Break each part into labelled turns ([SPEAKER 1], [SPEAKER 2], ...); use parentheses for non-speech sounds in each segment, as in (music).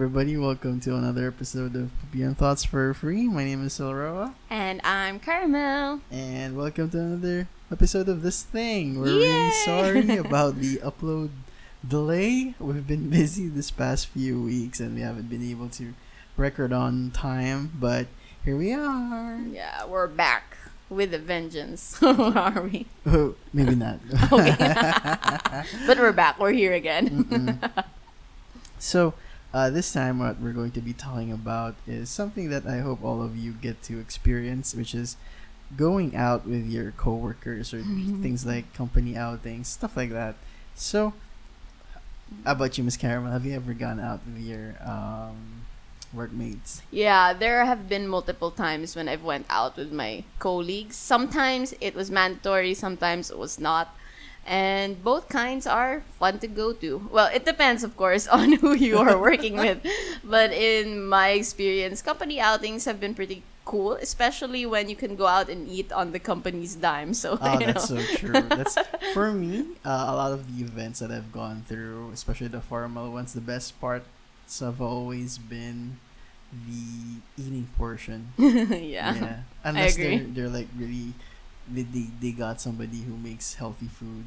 [SPEAKER 1] everybody. Welcome to another episode of Beyond Thoughts for Free. My name is Silroa,
[SPEAKER 2] And I'm Carmel.
[SPEAKER 1] and welcome to another episode of this thing. We're
[SPEAKER 2] Yay!
[SPEAKER 1] really sorry (laughs) about the upload delay. We've been busy this past few weeks, and we haven't been able to record on time. But here we are.
[SPEAKER 2] Yeah, we're back with a vengeance. (laughs) Are we?
[SPEAKER 1] Oh, maybe not. (laughs)
[SPEAKER 2] Okay. But we're back. We're here again.
[SPEAKER 1] So, uh, this time, what we're going to be talking about is something that I hope all of you get to experience, which is going out with your coworkers or things like company outings, stuff like that. So, how about you, Miss Caramel? Have you ever gone out with your um, workmates?
[SPEAKER 2] Yeah, there have been multiple times when I've went out with my colleagues. Sometimes it was mandatory, sometimes it was not. And both kinds are fun to go to. Well, it depends, of course, (laughs) on who you are working with. But in my experience, company outings have been pretty cool, especially when you can go out and eat on the company's dime. So, (laughs)
[SPEAKER 1] Oh, that's
[SPEAKER 2] know.
[SPEAKER 1] so true. That's for me. Uh, a lot of the events that I've gone through, especially the formal ones, the best parts have always been the eating portion. (laughs)
[SPEAKER 2] yeah.
[SPEAKER 1] yeah,
[SPEAKER 2] Unless
[SPEAKER 1] they're they're like really they, they they got somebody who makes healthy food.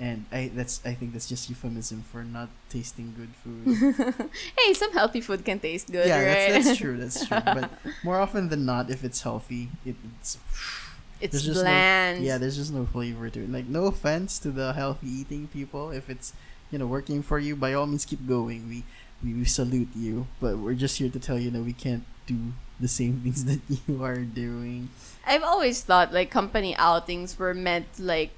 [SPEAKER 1] And I that's I think that's just euphemism for not tasting good food. (laughs)
[SPEAKER 2] hey, some healthy food can taste good,
[SPEAKER 1] yeah,
[SPEAKER 2] right?
[SPEAKER 1] that's, that's true. (laughs) That's true. But more often than not, if it's healthy, it, it's
[SPEAKER 2] it's
[SPEAKER 1] just no-
[SPEAKER 2] bland.
[SPEAKER 1] Yeah, there's just no flavor to it. Like, no offense to the healthy eating people. If it's, you know, working for you, by all means, keep going. We, we, we salute you. But we're just here to tell you that we can't do the same things (laughs) that you are doing.
[SPEAKER 2] I've always thought like company outings were meant like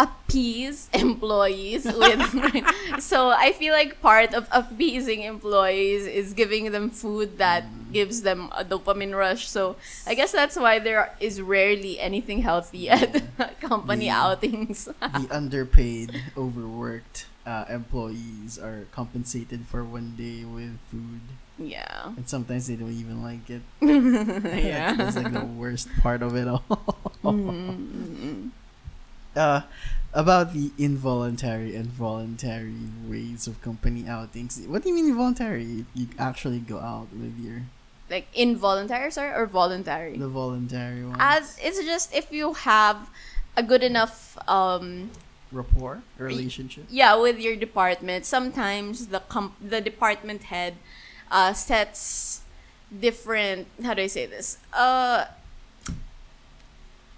[SPEAKER 2] appease (laughs) employees with (laughs) so I feel like part of appeasing employees is giving them food that gives them a dopamine rush. So I guess that's why there is rarely anything healthy at company
[SPEAKER 1] Yeah.
[SPEAKER 2] outings.
[SPEAKER 1] the underpaid, overworked uh, employees are compensated for one day with food.
[SPEAKER 2] Yeah.
[SPEAKER 1] And sometimes they don't even like it. (laughs)
[SPEAKER 2] yeah.
[SPEAKER 1] that's, that's like the worst part of it all.
[SPEAKER 2] Mm-mm. (laughs)
[SPEAKER 1] uh, about the involuntary and voluntary ways of company outings. What do you mean involuntary? You, actually go out with your
[SPEAKER 2] Like involuntary, sorry, or voluntary?
[SPEAKER 1] the voluntary one.
[SPEAKER 2] as it's just if you have a good enough um
[SPEAKER 1] rapport relationship.
[SPEAKER 2] yeah with your department sometimes the com- the department head uh sets different how do i say this uh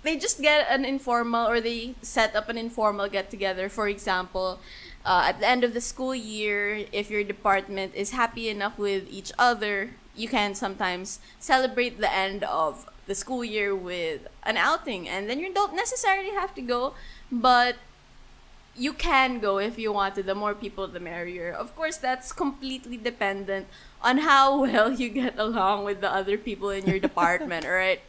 [SPEAKER 2] they just get an informal or they set up an informal get together for example uh, at the end of the school year if your department is happy enough with each other you can sometimes celebrate the end of the school year with an outing and then you don't necessarily have to go but you can go if you want to. The more people, the merrier. Of course, that's completely dependent on how (laughs) well you get along with the other people in your department, right?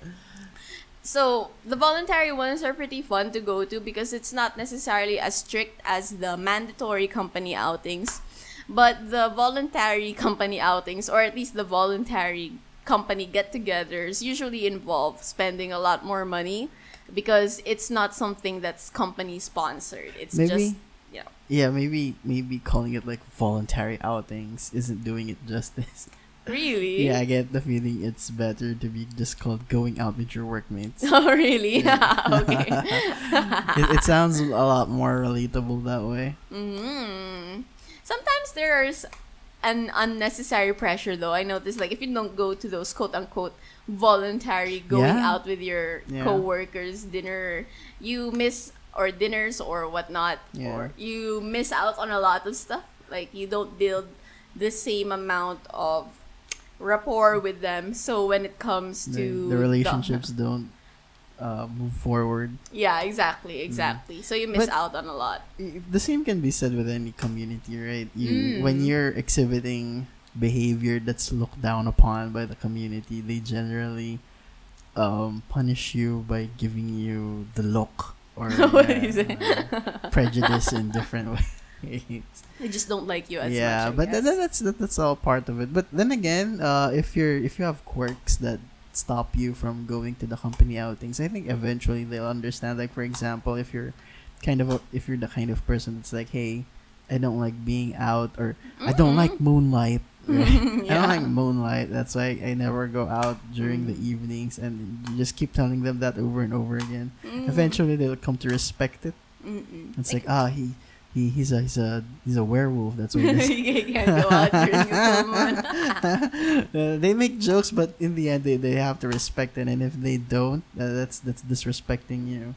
[SPEAKER 2] So the voluntary ones are pretty fun to go to because it's not necessarily as strict as the mandatory company outings, but the voluntary (laughs) company outings, or at least the voluntary company get-togethers, usually involve spending a lot more money because it's not something that's company sponsored. It's
[SPEAKER 1] Maybe-
[SPEAKER 2] just yeah.
[SPEAKER 1] Maybe maybe calling it like voluntary outings isn't doing it justice. (laughs)
[SPEAKER 2] Really?
[SPEAKER 1] Yeah, I get the feeling it's better to be just called going out with your workmates. (laughs)
[SPEAKER 2] Oh, really?
[SPEAKER 1] Yeah. (laughs)
[SPEAKER 2] okay.
[SPEAKER 1] it, it sounds a lot more relatable that way.
[SPEAKER 2] hmm Sometimes there's an unnecessary pressure, though. I notice, like, if you don't go to those quote unquote voluntary going
[SPEAKER 1] Yeah.
[SPEAKER 2] out with your
[SPEAKER 1] Yeah.
[SPEAKER 2] coworkers dinner, you miss or dinners or whatnot,
[SPEAKER 1] Yeah.
[SPEAKER 2] or you miss out on a lot of stuff. Like, you don't build the same amount of rapport with them. So when it comes to
[SPEAKER 1] the relationships (laughs) don't uh, move forward.
[SPEAKER 2] yeah, exactly, exactly. So you miss
[SPEAKER 1] Mm. But-
[SPEAKER 2] out on a lot.
[SPEAKER 1] the same can be said with any community, right? You
[SPEAKER 2] Mm.
[SPEAKER 1] when you're exhibiting behavior that's looked down upon by the community, they generally um, punish you by giving you the look or (laughs)
[SPEAKER 2] What
[SPEAKER 1] uh,
[SPEAKER 2] is it?
[SPEAKER 1] prejudice in different (laughs) ways.
[SPEAKER 2] They just don't like you as
[SPEAKER 1] yeah,
[SPEAKER 2] much. Yeah,
[SPEAKER 1] but that, that's that, that's all part of it. But then again, uh, if you're if you have quirks that stop you from going to the company outings, I think eventually they'll understand. Like for example, if you're kind of a, if you're the kind of person that's like, hey, I don't like being out, or I don't like moonlight. Right? I don't like moonlight. That's why I never go out during the evenings, and you just keep telling them that over and over again.
[SPEAKER 2] Mm.
[SPEAKER 1] Eventually, they'll come to respect it.
[SPEAKER 2] Mm-mm.
[SPEAKER 1] It's like, ah, he, he, he's a, he's a, he's a werewolf. That's what it is.
[SPEAKER 2] you can't go out during the full moon.
[SPEAKER 1] Uh, they make jokes, but in the end, they, they have to respect it. And if they don't, uh, that's that's disrespecting you.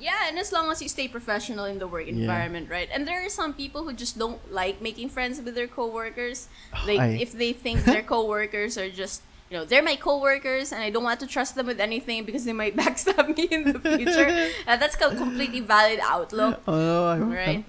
[SPEAKER 2] Yeah, and as long as you stay professional in the work
[SPEAKER 1] Yeah.
[SPEAKER 2] environment, right? And there are some people who just don't like making friends with their coworkers. Like
[SPEAKER 1] I-
[SPEAKER 2] if they think their (laughs) coworkers are just you know, they're my coworkers and I don't want to trust them with anything because they might (laughs) backstab me in the future. (laughs) Uh, that's a completely valid outlook,
[SPEAKER 1] Oh no, I'm,
[SPEAKER 2] right?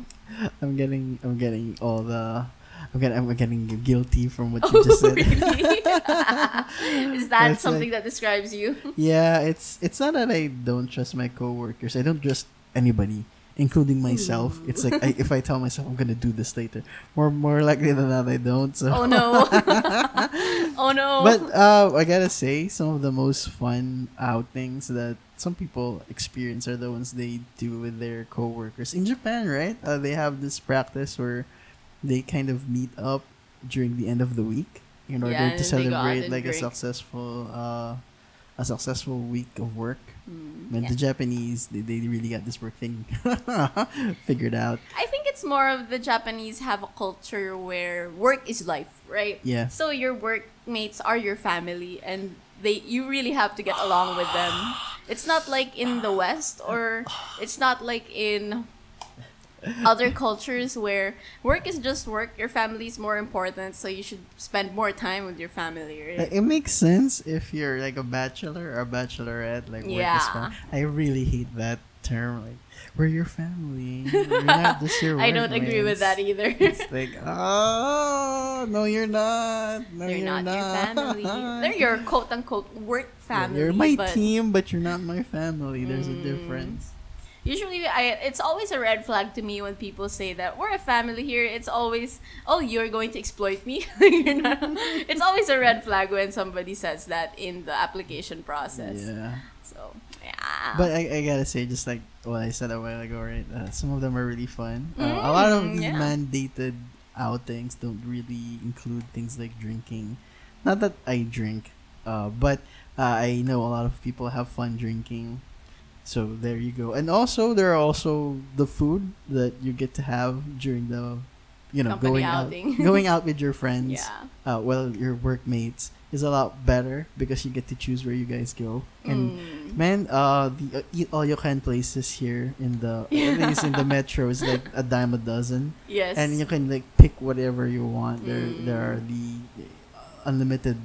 [SPEAKER 1] I'm getting I'm getting all the I'm getting I'm getting guilty from what you
[SPEAKER 2] Oh, (laughs)
[SPEAKER 1] just said.
[SPEAKER 2] really? (laughs) Is that something
[SPEAKER 1] like-
[SPEAKER 2] that describes you?
[SPEAKER 1] yeah, it's it's not that I don't trust my coworkers. I don't trust anybody, including myself. It's like I, if I tell myself I'm gonna do this later, more more likely than not I don't. So.
[SPEAKER 2] Oh no. (laughs) oh no.
[SPEAKER 1] But uh, I gotta say, some of the most fun outings that some people experience are the ones they do with their coworkers in Japan. Right? Uh, they have this practice where they kind of meet up during the end of the week in order
[SPEAKER 2] Yeah,
[SPEAKER 1] to
[SPEAKER 2] and they go out
[SPEAKER 1] celebrate like a successful uh, a successful week of work.
[SPEAKER 2] Mm,
[SPEAKER 1] And
[SPEAKER 2] yeah.
[SPEAKER 1] the Japanese, they, they really got this work thing (laughs) figured out.
[SPEAKER 2] I think it's more of the Japanese have a culture where work is life, right?
[SPEAKER 1] Yeah.
[SPEAKER 2] So your workmates are your family and they you really have to get along with them. It's not like in the West or it's not like in other cultures where work is just work, your family is more important, so you should spend more time with your family, right?
[SPEAKER 1] It makes sense if you're like a bachelor or a bachelorette, like work is
[SPEAKER 2] Yeah.
[SPEAKER 1] I really hate that term. Like, we're your family. (laughs) We're not just your
[SPEAKER 2] I don't agree with that either.
[SPEAKER 1] It's like, oh no, you're not. No,
[SPEAKER 2] They're
[SPEAKER 1] you're
[SPEAKER 2] not, your family. (laughs) They're your quote unquote work
[SPEAKER 1] Yeah,
[SPEAKER 2] family.
[SPEAKER 1] You're my
[SPEAKER 2] but
[SPEAKER 1] team, but you're not my family. There's a
[SPEAKER 2] Mm.
[SPEAKER 1] difference.
[SPEAKER 2] Usually, I it's always a red flag to me when people say that we're a family here. It's always, oh, you're going to exploit me. (laughs) Not- (laughs) it's always a red flag when somebody says that in the application process.
[SPEAKER 1] Yeah.
[SPEAKER 2] So yeah.
[SPEAKER 1] But I, I gotta say, just like what I said a while ago, right? Uh, some of them are really fun. Uh, a lot of
[SPEAKER 2] Mm, yeah.
[SPEAKER 1] mandated outings don't really include things like drinking. Not that I drink, uh, but uh, I know a lot of people have fun drinking. So there you go. And also, there are also the food that you get to have during the, you know,
[SPEAKER 2] Company
[SPEAKER 1] going
[SPEAKER 2] outing.
[SPEAKER 1] out, (laughs) going out with your friends.
[SPEAKER 2] yeah.
[SPEAKER 1] Uh, well, your workmates is a lot better because you get to choose where you guys go. And
[SPEAKER 2] Mm.
[SPEAKER 1] Man, uh, the uh, eat all you can places here in the (laughs) think it's in the metro is like a dime a dozen,
[SPEAKER 2] Yes.
[SPEAKER 1] and you can like pick whatever you want. There,
[SPEAKER 2] Mm.
[SPEAKER 1] there are the uh, unlimited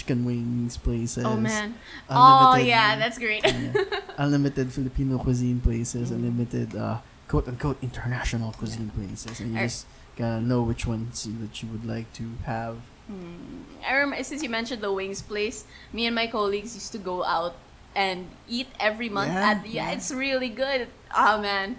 [SPEAKER 1] chicken wings places.
[SPEAKER 2] oh man. Oh yeah, that's great.
[SPEAKER 1] yeah, (laughs) unlimited Filipino cuisine places,
[SPEAKER 2] Mm.
[SPEAKER 1] unlimited uh, quote unquote international cuisine places, and you
[SPEAKER 2] Are-
[SPEAKER 1] just gotta know which ones you- that you would like to have.
[SPEAKER 2] Hmm. I remember since you mentioned the wings place, me and my colleagues used to go out and eat every month.
[SPEAKER 1] Yeah,
[SPEAKER 2] at yeah,
[SPEAKER 1] yeah.
[SPEAKER 2] it's really good. Oh man,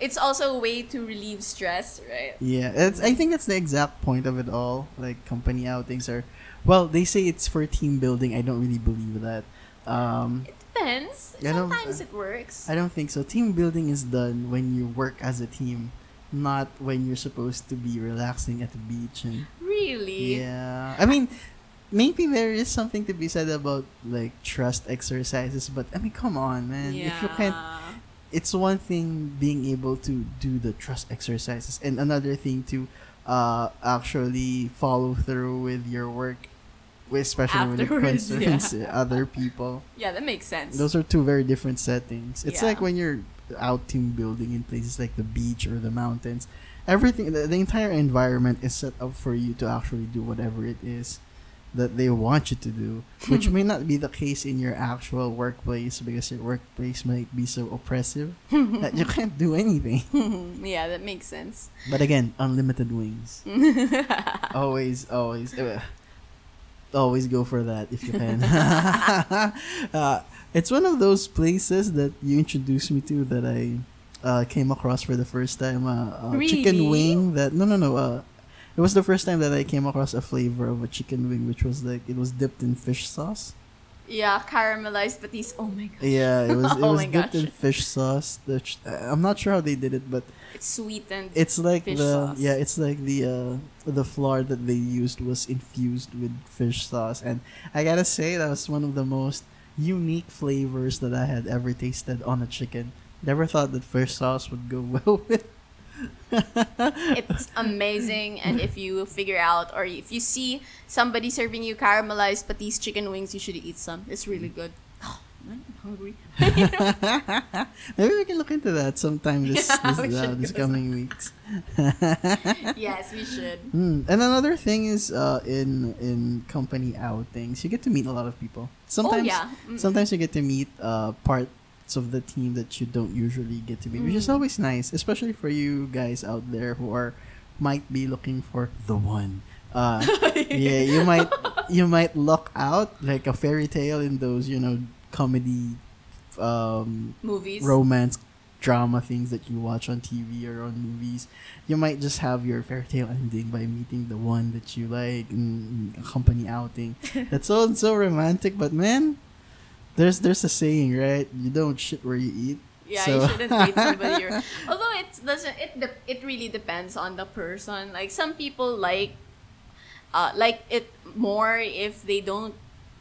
[SPEAKER 2] it's also a way to relieve stress, right?
[SPEAKER 1] Yeah, it's, I think that's the exact point of it all. Like company outings are, well, they say it's for team building. I don't really believe that. Um,
[SPEAKER 2] It depends. Sometimes it works.
[SPEAKER 1] I don't think so. Team building is done when you work as a team, not when you're supposed to be relaxing at the beach and
[SPEAKER 2] really?
[SPEAKER 1] yeah. I mean, maybe there is something to be said about like trust exercises, but I mean, come on, man. Yeah. If you can't it's one thing being able to do the trust exercises and another thing to uh actually follow through with your work especially when it
[SPEAKER 2] Afterwards,
[SPEAKER 1] concerns
[SPEAKER 2] yeah. (laughs)
[SPEAKER 1] other people
[SPEAKER 2] Yeah, that makes sense.
[SPEAKER 1] those are two very different settings it's
[SPEAKER 2] Yeah.
[SPEAKER 1] like when you're out team building in places like the beach or the mountains everything the, the entire environment is set up for you to actually do whatever it is that they want you to do (laughs) which may not be the case in your actual workplace because your workplace might be so oppressive (laughs) that you can't do anything
[SPEAKER 2] yeah, that makes sense.
[SPEAKER 1] but again unlimited wings always always always go for that if you can. (laughs) (laughs) Uh, it's one of those places that you introduced me to that i uh, came across for the first time uh, a chicken wing that no no no uh, it was the first time that i came across a flavor of a chicken wing which was like it was dipped in fish sauce
[SPEAKER 2] Yeah, caramelized patis. Oh my god.
[SPEAKER 1] Yeah, it was (laughs) it
[SPEAKER 2] Oh
[SPEAKER 1] was dipped in fish sauce. The ch- uh, I'm not sure how they did it, but
[SPEAKER 2] It's sweetened.
[SPEAKER 1] it's like
[SPEAKER 2] Fish
[SPEAKER 1] the
[SPEAKER 2] sauce.
[SPEAKER 1] yeah, it's like the uh the flour that they used was infused with fish sauce, and I gotta say that was one of the most unique flavors that I had ever tasted on a chicken. Never thought that fish sauce would go (laughs) well with. (laughs)
[SPEAKER 2] it's amazing and if you figure out or if you see somebody serving you caramelized patis chicken wings you should eat some it's really good oh, (gasps) I'm hungry (laughs)
[SPEAKER 1] Maybe we can look into that sometime this (laughs)
[SPEAKER 2] Yeah,
[SPEAKER 1] this,
[SPEAKER 2] we
[SPEAKER 1] uh, this coming weeks.
[SPEAKER 2] yes we should
[SPEAKER 1] Hmm. And another thing is uh, in in company outings, you get to meet a lot of people. Sometimes,
[SPEAKER 2] oh yeah
[SPEAKER 1] sometimes you get to meet uh, parts of the team that you don't usually get to meet, which is
[SPEAKER 2] Mm.
[SPEAKER 1] always nice, especially for you guys out there who are might be looking for the one. Uh, (laughs) yeah, you might you might luck out like a fairy tale in those you know comedy, um,
[SPEAKER 2] movies
[SPEAKER 1] romance drama things that you watch on TV or on movies. You might just have your fairy tale ending by meeting the one that you like in a company outing. (laughs) That's so so romantic, but man, there's there's a saying, right? You don't shit where you eat.
[SPEAKER 2] Yeah,
[SPEAKER 1] So-
[SPEAKER 2] you shouldn't (laughs) date somebody. You're, although it doesn't, it de- it really depends on the person. Like some people like, uh, like it more if they don't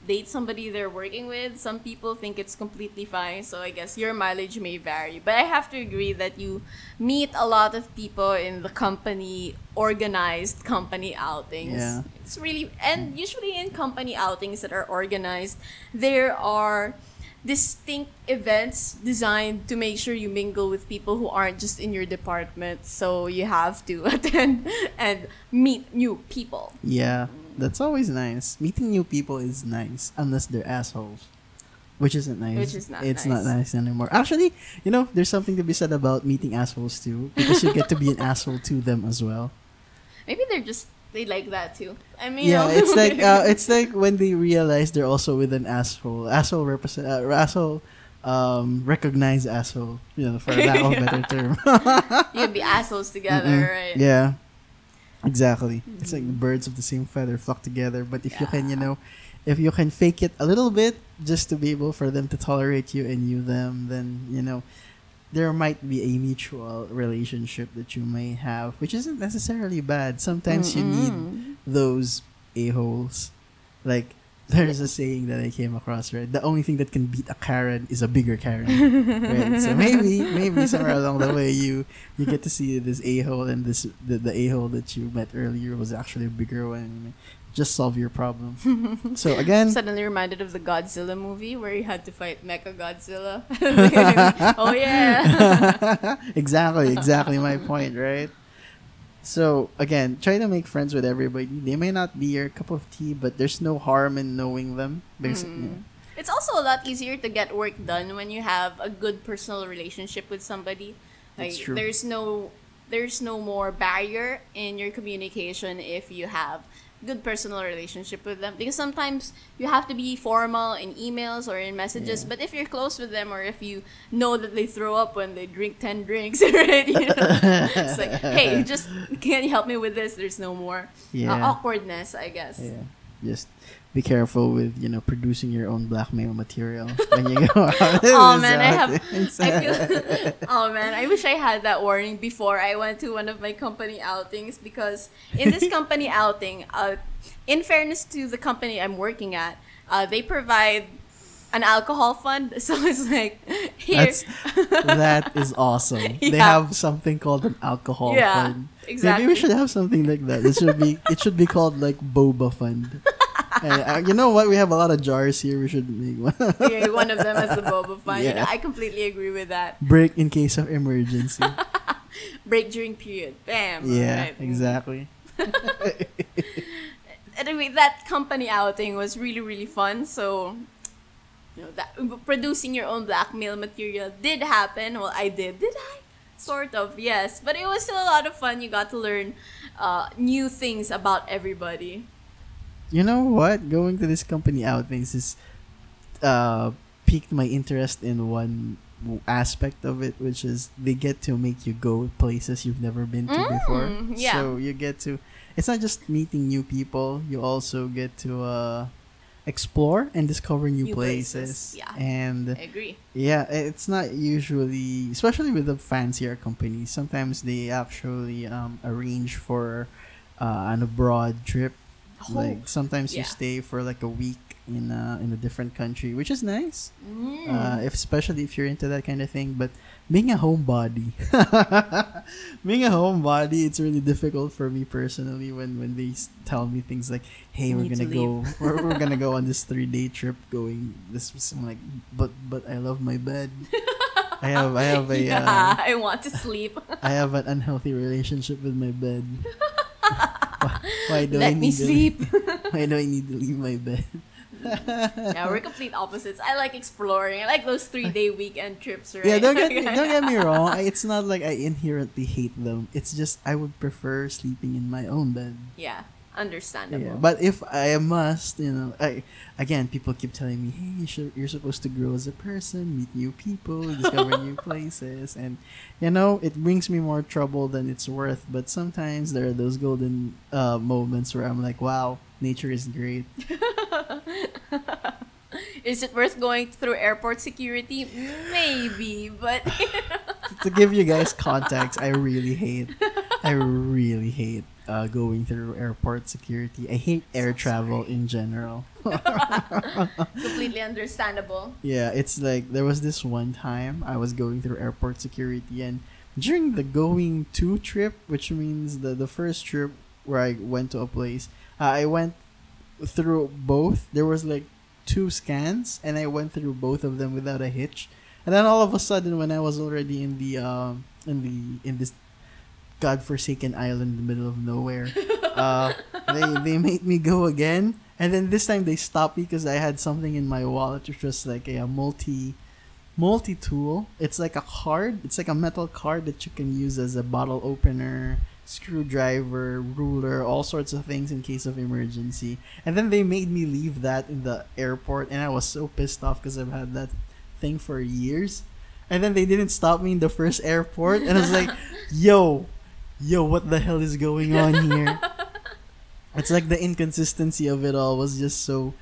[SPEAKER 2] date somebody they're working with. Some people think it's completely fine. So I guess your mileage may vary. But I have to agree that you meet a lot of people in the company organized company outings.
[SPEAKER 1] Yeah.
[SPEAKER 2] It's really and usually in company outings that are organized, there are distinct events designed to make sure you mingle with people who aren't just in your department. So you have to (laughs) attend and meet new people.
[SPEAKER 1] Yeah, that's always nice. Meeting new people is nice, unless they're assholes. Which isn't nice.
[SPEAKER 2] Which is not
[SPEAKER 1] It's
[SPEAKER 2] nice.
[SPEAKER 1] not nice anymore. Actually, you know, there's something to be said about meeting assholes too, because you get to be an (laughs) asshole to them as well.
[SPEAKER 2] Maybe they're just they like that too. I mean,
[SPEAKER 1] yeah, it's like uh, it's like (laughs) when they realize they're also with an asshole. Asshole represent uh, asshole um recognized asshole, you know, for of a (laughs) better term.
[SPEAKER 2] you can be assholes together,
[SPEAKER 1] Mm-mm.
[SPEAKER 2] right?
[SPEAKER 1] Yeah. Exactly. Mm-hmm. It's like birds of the same feather flock together, but if you can, you know, if you can fake it a little bit just to be able for them to tolerate you and you them, then, you know, there might be a mutual relationship that you may have, which isn't necessarily bad. Sometimes you need those a-holes. Like, there's a saying that I came across, right? The only thing that can beat a Karen is a bigger Karen. right? So maybe, maybe somewhere along the way, you you get to see this a-hole and this the, the a-hole that you met earlier was actually a bigger one. Just solve your problem. (laughs) so again,
[SPEAKER 2] Suddenly reminded of the Godzilla movie where you had to fight Mecha Godzilla. (laughs) (laughs) oh yeah.
[SPEAKER 1] exactly, exactly my point, right? So again, try to make friends with everybody. They may not be your cup of tea, but there's no harm in knowing them. Basically,
[SPEAKER 2] Mm. It's also a lot easier to get work done when you have a good personal relationship with somebody. Like there's no there's no more barrier in your communication if you have good personal relationship with them because sometimes you have to be formal in emails or in messages
[SPEAKER 1] Yeah.
[SPEAKER 2] but if you're close with them or if you know that they throw up when they drink 10 drinks (laughs) right you know, it's like hey you just can you help me with this there's no more
[SPEAKER 1] Yeah.
[SPEAKER 2] uh, awkwardness i guess
[SPEAKER 1] Yeah. Just be careful with you know producing your own blackmail material when you go (laughs) out. (laughs)
[SPEAKER 2] Oh man, I have. (laughs) I feel. oh man, I wish I had that warning before I went to one of my company outings because in this company outing, uh, in fairness to the company I'm working at, uh, they provide an alcohol fund. So it's like here.
[SPEAKER 1] That's that is awesome. They have something called an alcohol
[SPEAKER 2] Yeah,
[SPEAKER 1] fund.
[SPEAKER 2] exactly.
[SPEAKER 1] Maybe we should have something like that. It should be it should be called like boba fund. And, uh, you know what? We have a lot of jars here. We should make one. (laughs)
[SPEAKER 2] Yeah, one of them as the (laughs) boba fund. You know,
[SPEAKER 1] Yeah.
[SPEAKER 2] I completely agree with that.
[SPEAKER 1] Break in case of emergency. (laughs)
[SPEAKER 2] Break during period. Bam.
[SPEAKER 1] yeah,
[SPEAKER 2] right.
[SPEAKER 1] exactly.
[SPEAKER 2] anyway, that company outing was really really fun. So, you know, that producing your own blackmail material did happen. Well, I did. Did I? Sort of, yes. But it was still a lot of fun. You got to learn uh, new things about everybody.
[SPEAKER 1] You know what? Going to this company outings is uh piqued my interest in one aspect of it, which is they get to make you go places you've never been to before.
[SPEAKER 2] Mm, yeah.
[SPEAKER 1] So you get to. It's not just meeting new people. You also get to uh explore and discover new,
[SPEAKER 2] New
[SPEAKER 1] places.
[SPEAKER 2] places, yeah.
[SPEAKER 1] And
[SPEAKER 2] I agree.
[SPEAKER 1] yeah, it's not usually, especially with the fancier companies. Sometimes they actually um, arrange for uh, an abroad trip.
[SPEAKER 2] Oh,
[SPEAKER 1] Like sometimes you stay for like a week in a, in a different country, which is nice.
[SPEAKER 2] Mm.
[SPEAKER 1] Uh, if especially if you're into that kind of thing. But being a homebody, (laughs) being a homebody, it's really difficult for me personally when when they tell me things like, "Hey,
[SPEAKER 2] You
[SPEAKER 1] we're gonna go, we're, we're (laughs) gonna go on this three day trip. Going this." I'm like, but but I love my bed. I have I have a (laughs)
[SPEAKER 2] yeah,
[SPEAKER 1] uh,
[SPEAKER 2] I want to sleep.
[SPEAKER 1] I have an unhealthy relationship with my bed. (laughs) why, do I
[SPEAKER 2] Let me
[SPEAKER 1] need to-
[SPEAKER 2] sleep. (laughs)
[SPEAKER 1] why do I need to leave my bed? (laughs)
[SPEAKER 2] yeah, we're complete opposites. I like exploring. I like those three day weekend trips, right?
[SPEAKER 1] Yeah, don't get me, don't get me wrong. I, it's not like I inherently hate them. It's just I would prefer sleeping in my own bed.
[SPEAKER 2] yeah, understandable.
[SPEAKER 1] Yeah, but if I must, you know, I again, people keep telling me, "Hey, you should, you're supposed to grow as a person, meet new people, discover (laughs) new places," and you know, it brings me more trouble than it's worth. But sometimes there are those golden uh, moments where I'm like, "Wow, nature is great." (laughs) (laughs)
[SPEAKER 2] Is it worth going through airport security? Maybe, but (laughs)
[SPEAKER 1] to give you guys context, I really hate, I really hate uh, going through airport security. I hate air
[SPEAKER 2] So
[SPEAKER 1] travel in general. (laughs)
[SPEAKER 2] completely understandable.
[SPEAKER 1] Yeah, it's like there was this one time I was going through airport security, and during the going to trip, which means the the first trip where I went to a place, uh, I went through both. There was like two scans, and I went through both of them without a hitch. And then all of a sudden, when I was already in the um in the in this godforsaken island in the middle of nowhere, (laughs) uh, they they made me go again. And then this time they stopped me because I had something in my wallet, which was like a, multi multi tool. It's like a card. It's like a metal card that you can use as a bottle opener, screwdriver, ruler, all sorts of things in case of emergency. And then they made me leave that in the airport, and I was so pissed off because I've had that thing for years. And then they didn't stop me in the first airport, and I was like, (laughs) "Yo, yo, what the hell is going on here?" (laughs) it's like the inconsistency of it all was just so,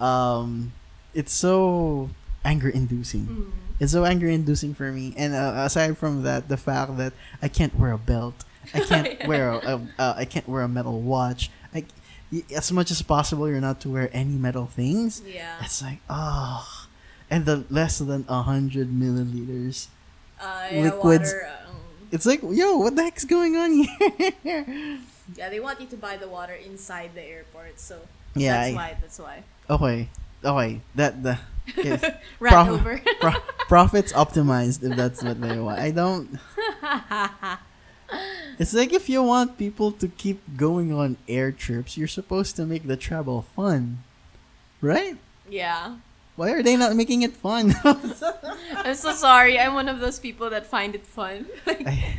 [SPEAKER 1] um, it's so anger inducing.
[SPEAKER 2] Mm.
[SPEAKER 1] It's so anger inducing for me. And uh, aside from that, the fact that I can't wear a belt, I can't (laughs) wear a, uh, I can't wear a metal watch. I, y- as much as possible, you're not to wear any metal things.
[SPEAKER 2] Yeah.
[SPEAKER 1] It's like oh, and the less than a hundred milliliters.
[SPEAKER 2] Uh, yeah,
[SPEAKER 1] liquids.
[SPEAKER 2] Water, um,
[SPEAKER 1] It's like yo, what the heck's going on here? (laughs)
[SPEAKER 2] yeah, they want you to buy the water inside the airport, so
[SPEAKER 1] yeah.
[SPEAKER 2] that's
[SPEAKER 1] I,
[SPEAKER 2] why. That's why.
[SPEAKER 1] okay. Okay. That the yes. (laughs)
[SPEAKER 2] Ran
[SPEAKER 1] Prof-
[SPEAKER 2] over.
[SPEAKER 1] Pro- profits optimized if that's what they want. I don't. It's like if you want people to keep going on air trips, you're supposed to make the travel fun, right?
[SPEAKER 2] yeah.
[SPEAKER 1] Why are they not making it fun? (laughs)
[SPEAKER 2] I'm so sorry. I'm one of those people that find it fun. Like, (laughs)
[SPEAKER 1] I-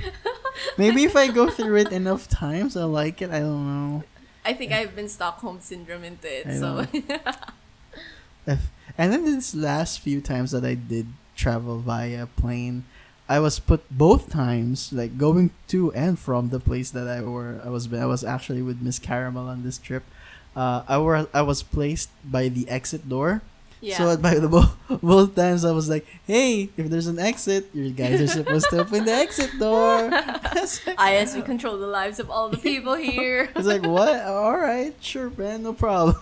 [SPEAKER 1] Maybe if I go through it enough times, I'll like it. I don't know.
[SPEAKER 2] I think I've been Stockholm syndrome into it.
[SPEAKER 1] I
[SPEAKER 2] so (laughs)
[SPEAKER 1] If, and then this last few times that I did travel via plane, I was put both times, like going to and from the place that I were. I was I was actually with Miss Caramel on this trip. Uh, I were I was placed by the exit door.
[SPEAKER 2] yeah.
[SPEAKER 1] So by the bo- (laughs) both times I was like, "Hey, if there's an exit, you guys are supposed to open the exit door." (laughs) like, (laughs)
[SPEAKER 2] I as we control the lives of all the people here.
[SPEAKER 1] it's like, what? All right, sure, man, no problem.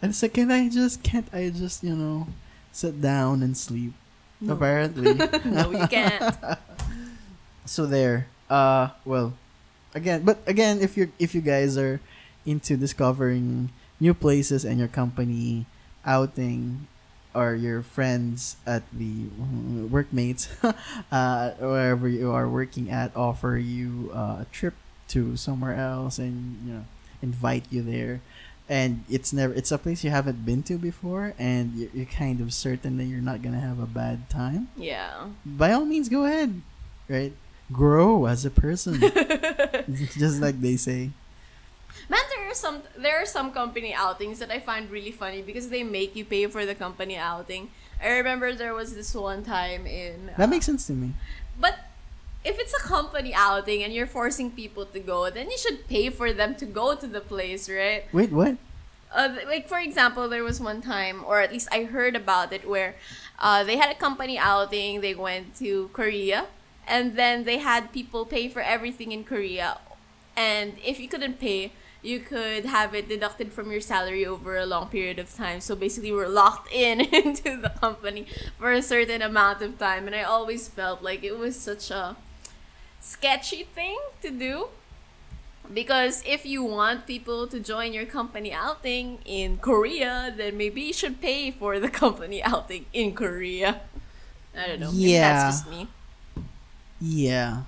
[SPEAKER 1] and it's like, can I just can't I just you know sit down and sleep?
[SPEAKER 2] No.
[SPEAKER 1] Apparently, (laughs)
[SPEAKER 2] no, you can't. (laughs)
[SPEAKER 1] so there. Uh, well, again, but again, if you if you guys are into discovering new places and your company outing or your friends at the workmates (laughs) uh, wherever you are working at offer you uh, a trip to somewhere else and you know invite you there and it's never it's a place you haven't been to before and you're, you're kind of certain that you're not gonna have a bad time.
[SPEAKER 2] Yeah.
[SPEAKER 1] by all means go ahead right? Grow as a person. (laughs) (laughs) Just like they say.
[SPEAKER 2] Man, there are some there are some company outings that I find really funny because they make you pay for the company outing. I remember there was this one time in
[SPEAKER 1] that
[SPEAKER 2] uh,
[SPEAKER 1] makes sense to me.
[SPEAKER 2] But if it's a company outing and you're forcing people to go, then you should pay for them to go to the place, right?
[SPEAKER 1] wait what
[SPEAKER 2] Uh, like for example, there was one time, or at least I heard about it, where uh, they had a company outing. They went to Korea, and then they had people pay for everything in Korea. And if you couldn't pay, you could have it deducted from your salary over a long period of time. So basically, we're locked in (laughs) into the company for a certain amount of time. And I always felt like it was such a sketchy thing to do. Because if you want people to join your company outing in Korea, then maybe you should pay for the (laughs) company outing in Korea. I don't know.
[SPEAKER 1] Yeah.
[SPEAKER 2] that's just me.
[SPEAKER 1] Yeah.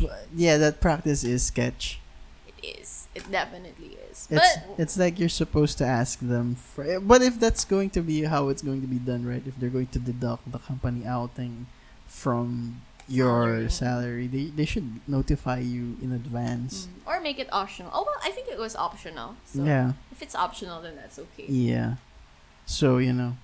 [SPEAKER 1] But, yeah, that practice is sketch.
[SPEAKER 2] It is. It definitely is.
[SPEAKER 1] It's
[SPEAKER 2] but
[SPEAKER 1] it's like you're supposed to ask them for but if that's going to be how it's going to be done, right? If they're going to deduct the company outing from your salary, they, they should notify you in advance.
[SPEAKER 2] Mm, or make it optional. Oh well, I think it was optional. So
[SPEAKER 1] Yeah.
[SPEAKER 2] if it's optional, then that's okay.
[SPEAKER 1] Yeah. So, you know,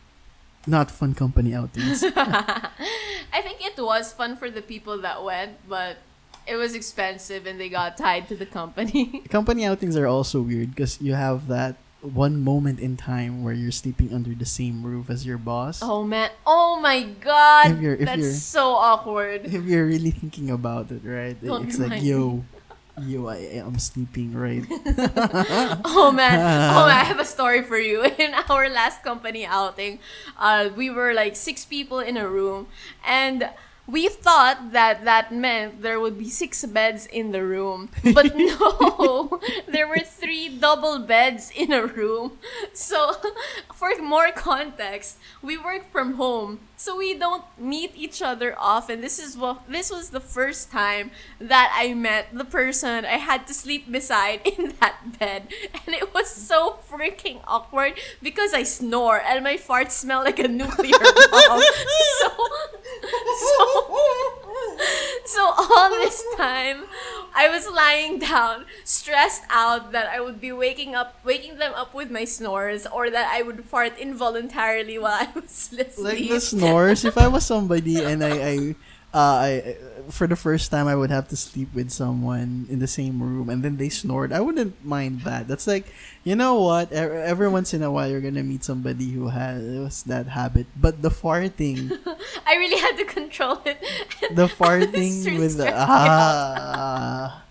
[SPEAKER 1] not fun company outings. (laughs)
[SPEAKER 2] I think it was fun for the people that went, but it was expensive and they got tied to the company. (laughs)
[SPEAKER 1] company outings are also weird because you have that one moment in time where you're sleeping under the same roof as your boss.
[SPEAKER 2] oh man. Oh my god.
[SPEAKER 1] If you're- if
[SPEAKER 2] that's so awkward.
[SPEAKER 1] If you're really thinking about it, right?
[SPEAKER 2] Don't
[SPEAKER 1] it's like, yo, yo, I am sleeping, right? (laughs)
[SPEAKER 2] Oh man. (laughs) Oh man, I have a story for you. (laughs) In our last company outing, uh, we were like six people in a room and we thought that that meant there would be six beds in the room. But (laughs) no, there were three double beds in a room. So, for more context, we work from home. So we don't meet each other often. This is what this was the first time that I met the person I had to sleep beside (laughs) in that bed. And it was so freaking awkward because I snore and my farts smell like a nuclear bomb. (laughs) so (laughs) so so all this time I was lying down, stressed out that I would be waking up waking them up with my snores or that I would fart involuntarily while I was asleep.
[SPEAKER 1] like the snores. If I was somebody and I, I, I, for the first time, I would have to sleep with someone in the same room, and then they snored. I wouldn't mind that. That's like, you know what? Every once in a while, you're gonna meet somebody who has that habit. But the farting, (laughs)
[SPEAKER 2] I really had to control it. (laughs)
[SPEAKER 1] the farting
[SPEAKER 2] really
[SPEAKER 1] with the ah. (laughs)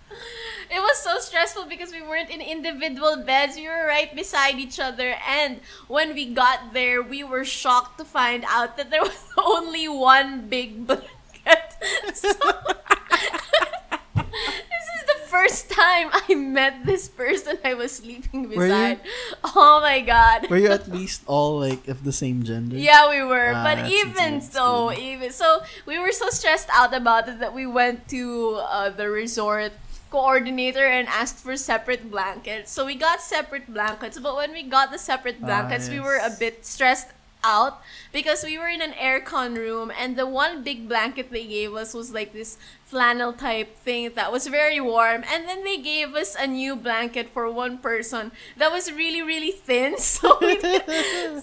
[SPEAKER 2] It was so stressful because we weren't in individual beds. We were right beside each other. And when we got there, we were shocked to find out that there was only one big blanket. (laughs) So, (laughs) this is the first time I met this person I was sleeping beside. Oh my god.
[SPEAKER 1] Were you at (laughs) least all like of the same gender?
[SPEAKER 2] Yeah, we were.
[SPEAKER 1] Ah,
[SPEAKER 2] but even so,
[SPEAKER 1] good.
[SPEAKER 2] even so, we were so stressed out about it that we went to uh, the resort coordinator and asked for separate blankets. So we got separate blankets, but when we got the separate
[SPEAKER 1] Ah,
[SPEAKER 2] blankets, we were a bit stressed out because we were in an aircon room and the one big blanket they gave us was like this flannel type thing that was very warm. And then they gave us a new blanket for one person that was really really thin. (laughs) So we, (laughs) did,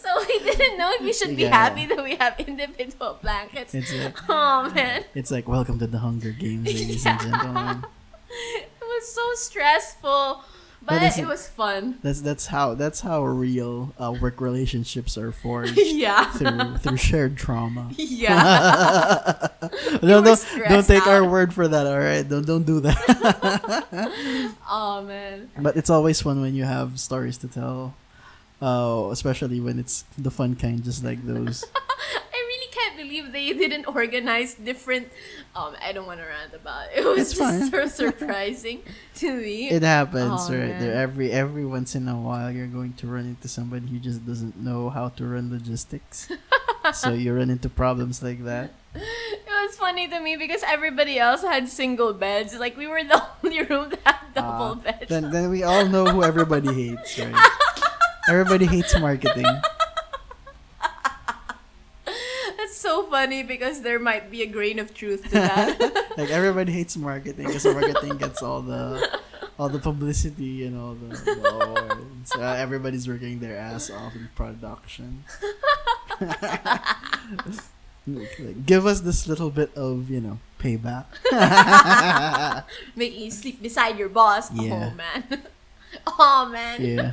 [SPEAKER 2] so we didn't know if we should be
[SPEAKER 1] Yeah.
[SPEAKER 2] happy that we have individual blankets.
[SPEAKER 1] It's like, (laughs)
[SPEAKER 2] oh man.
[SPEAKER 1] it's like welcome to the Hunger Games, ladies and gentlemen.
[SPEAKER 2] it was so stressful but it was fun
[SPEAKER 1] That's that's how that's how real uh, work relationships are forged (laughs)
[SPEAKER 2] yeah
[SPEAKER 1] through through shared trauma. (laughs)
[SPEAKER 2] yeah (laughs)
[SPEAKER 1] no, don't, don't take our word for that. All right, don't don't do that.
[SPEAKER 2] oh man
[SPEAKER 1] but it's always fun when you have stories to tell, uh, especially when it's the fun kind, just like those.
[SPEAKER 2] Believe they (laughs) didn't organize different. Um, I don't want to rant about it. (laughs) It was
[SPEAKER 1] It's
[SPEAKER 2] just so (laughs) surprising to me.
[SPEAKER 1] It happens,
[SPEAKER 2] Oh,
[SPEAKER 1] right? There every every once in a while, you're going to run into somebody who just doesn't know how to run logistics. so you run into problems like that.
[SPEAKER 2] It was funny to me because everybody else had single beds. Like we were the only room that had double
[SPEAKER 1] Ah,
[SPEAKER 2] beds.
[SPEAKER 1] Then then we all know who everybody hates, right? everybody hates marketing.
[SPEAKER 2] That's so funny because there might be a grain of truth to that. (laughs)
[SPEAKER 1] like everybody hates marketing because marketing gets all the all the publicity and all the. So uh, everybody's working their ass off in production. Like, (laughs) give us this little bit of you know payback. (laughs)
[SPEAKER 2] Making you sleep beside your boss.
[SPEAKER 1] Yeah.
[SPEAKER 2] Oh man. Oh man.
[SPEAKER 1] yeah,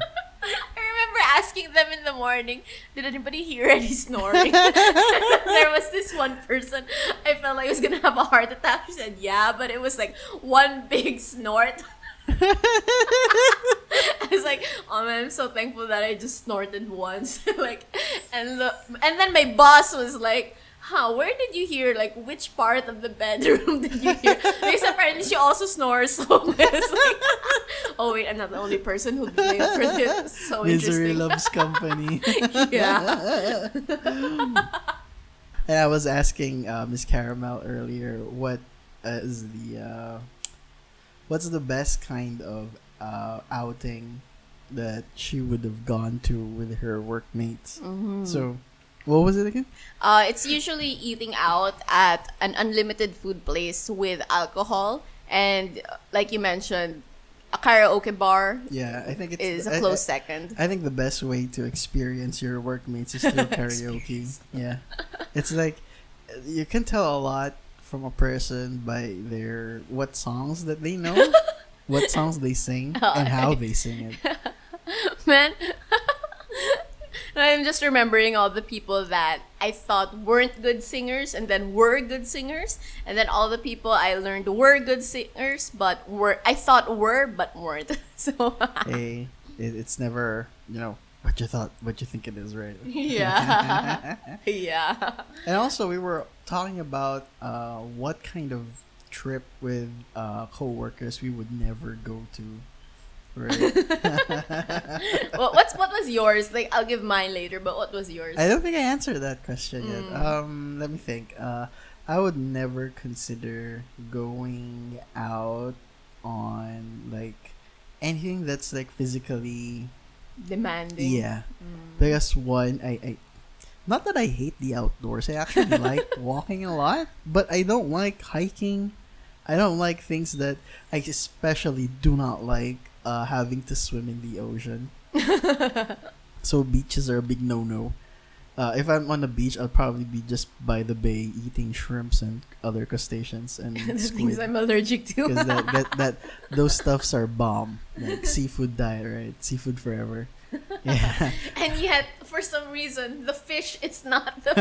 [SPEAKER 2] asking them in the morning, did anybody hear any snoring? (laughs) there was this one person, I felt like I was gonna have a heart attack. She said, yeah, but it was like one big snort. I was like, oh man, I'm so thankful that I just snorted once. (laughs) like, and the, and then my boss was like, huh, where did you hear? Like, which part of the bedroom (laughs) did you hear? because apparently she also snores. So (laughs) it's like, (laughs) oh wait, I'm not the only person who blamed for this. So
[SPEAKER 1] Misery
[SPEAKER 2] interesting.
[SPEAKER 1] loves company.
[SPEAKER 2] yeah.
[SPEAKER 1] And I was asking uh, Miss Caramel earlier what uh, is the uh, what's the best kind of uh, outing that she would have gone to with her workmates.
[SPEAKER 2] Mm-hmm.
[SPEAKER 1] So, what was it again?
[SPEAKER 2] Uh, it's usually eating out at an unlimited food place with alcohol, and uh, like you mentioned, a karaoke bar
[SPEAKER 1] Yeah, I think it's
[SPEAKER 2] is
[SPEAKER 1] I-
[SPEAKER 2] a close
[SPEAKER 1] I,
[SPEAKER 2] second.
[SPEAKER 1] I think the best way to experience your workmates is through (laughs) karaoke. Yeah, it's like you can tell a lot from a person by their what songs that they know, (laughs) what songs they sing, and how they sing it. (laughs)
[SPEAKER 2] Man, (laughs) I'm just remembering all the people that I thought weren't good singers and then were good singers, and then all the people I learned were good singers but were I thought were but weren't. (laughs) So (laughs)
[SPEAKER 1] hey, it's never you know what you thought, what you think it is, right?
[SPEAKER 2] yeah, yeah.
[SPEAKER 1] And also, we were talking about uh, what kind of trip with uh, coworkers we would never go to. Right. (laughs)
[SPEAKER 2] Well, what's what was yours? Like I'll give mine later, but what was yours?
[SPEAKER 1] I don't think I answered that question yet.
[SPEAKER 2] Mm.
[SPEAKER 1] Um, let me think. Uh, I would never consider going out on like anything that's like physically
[SPEAKER 2] Demanding.
[SPEAKER 1] yeah.
[SPEAKER 2] Mm.
[SPEAKER 1] Because one, I, I not that I hate the outdoors. I actually (laughs) like walking a lot, but I don't like hiking. I don't like things that I especially do not like uh, having to swim in the ocean. (laughs) so beaches are a big no-no. Uh, if I'm on the beach, I'll probably be just by the bay eating shrimps and other crustaceans and (laughs)
[SPEAKER 2] the things. I'm allergic to.
[SPEAKER 1] Because that, (laughs) that, that those stuffs are bomb. Like seafood diet, right? Seafood forever. Yeah.
[SPEAKER 2] and yet, for some reason, the fish, it's not the.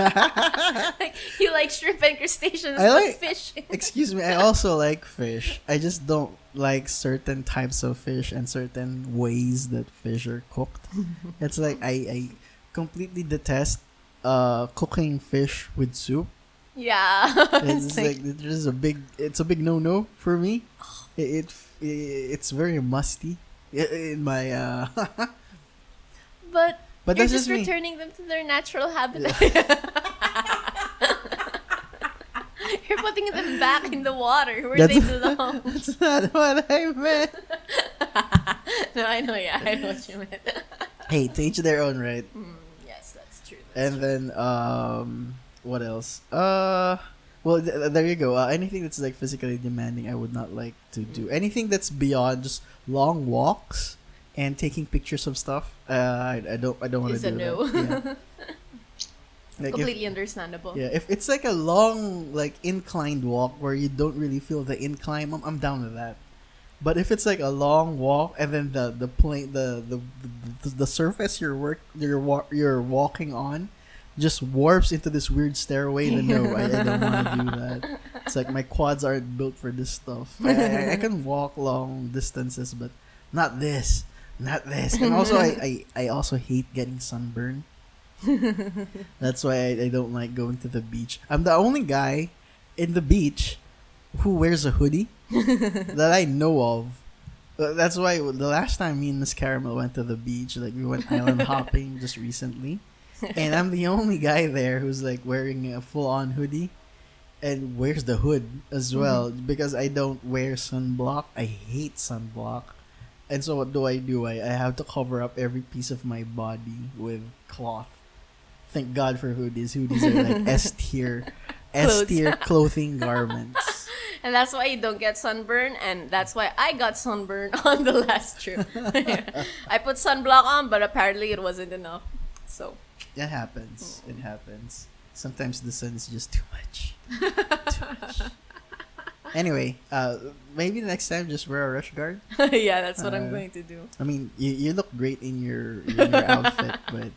[SPEAKER 2] like, you like shrimp and crustaceans,
[SPEAKER 1] I like-
[SPEAKER 2] fish.
[SPEAKER 1] Excuse me, I also like fish. I just don't like certain types of fish and certain ways that fish are cooked. (laughs) It's like I, I completely detest uh cooking fish with soup.
[SPEAKER 2] yeah.
[SPEAKER 1] It's, (laughs) like,
[SPEAKER 2] like-
[SPEAKER 1] there's a big it's a big no no for me. (sighs) It, it it's very musty in my uh (laughs)
[SPEAKER 2] but
[SPEAKER 1] but
[SPEAKER 2] you're
[SPEAKER 1] that's
[SPEAKER 2] just
[SPEAKER 1] just me.
[SPEAKER 2] returning them to their natural habitat. You're putting them back in the water where they belong.
[SPEAKER 1] That's not what I meant. (laughs)
[SPEAKER 2] no, I know, yeah, I know what you meant. (laughs)
[SPEAKER 1] Hey, to each their own, right?
[SPEAKER 2] Mm, yes, that's true. That's
[SPEAKER 1] And then um what else? Uh well th- there you go. Uh, anything that's like physically demanding I would not like to do. Anything that's beyond just long walks and taking pictures of stuff. Uh I, I don't I don't want to do
[SPEAKER 2] no.
[SPEAKER 1] that. Yeah. (laughs) Like if,
[SPEAKER 2] Completely understandable.
[SPEAKER 1] yeah, if it's like a long like inclined walk where you don't really feel the incline, I'm, I'm down with that. But if it's like a long walk and then the the plane the the, the, the surface you're work you're wa- you're walking on just warps into this weird stairway, then no, I, I don't want to do that. It's like my quads aren't built for this stuff. I, I, I (laughs) can walk long distances, but not this, not this. And also, I, I, I also hate getting sunburned. That's why I, I don't like going to the beach. I'm the only guy in the beach who wears a hoodie (laughs) that I know of. Uh, That's why the last time me and Miss Caramel went to the beach, like we went island (laughs) hopping just recently, and I'm the only guy there who's like wearing a full on hoodie and wears the hood as well because I don't wear sunblock. I hate sunblock. And so what do I do? I, I have to cover up every piece of my body with cloth. Thank God for hoodies. Hoodies are like (laughs) S tier S tier clothing garments. (laughs)
[SPEAKER 2] And that's why you don't get sunburn, and that's why I got sunburn (laughs) on the last trip. I put sunblock on, but apparently it wasn't enough. So,
[SPEAKER 1] It happens. It happens. Sometimes the sun is just too much. Too much. Anyway, uh, maybe the next time just wear a rush guard.
[SPEAKER 2] yeah, that's what I'm
[SPEAKER 1] Uh,
[SPEAKER 2] going to do.
[SPEAKER 1] I mean, you, you look great in your in your outfit, but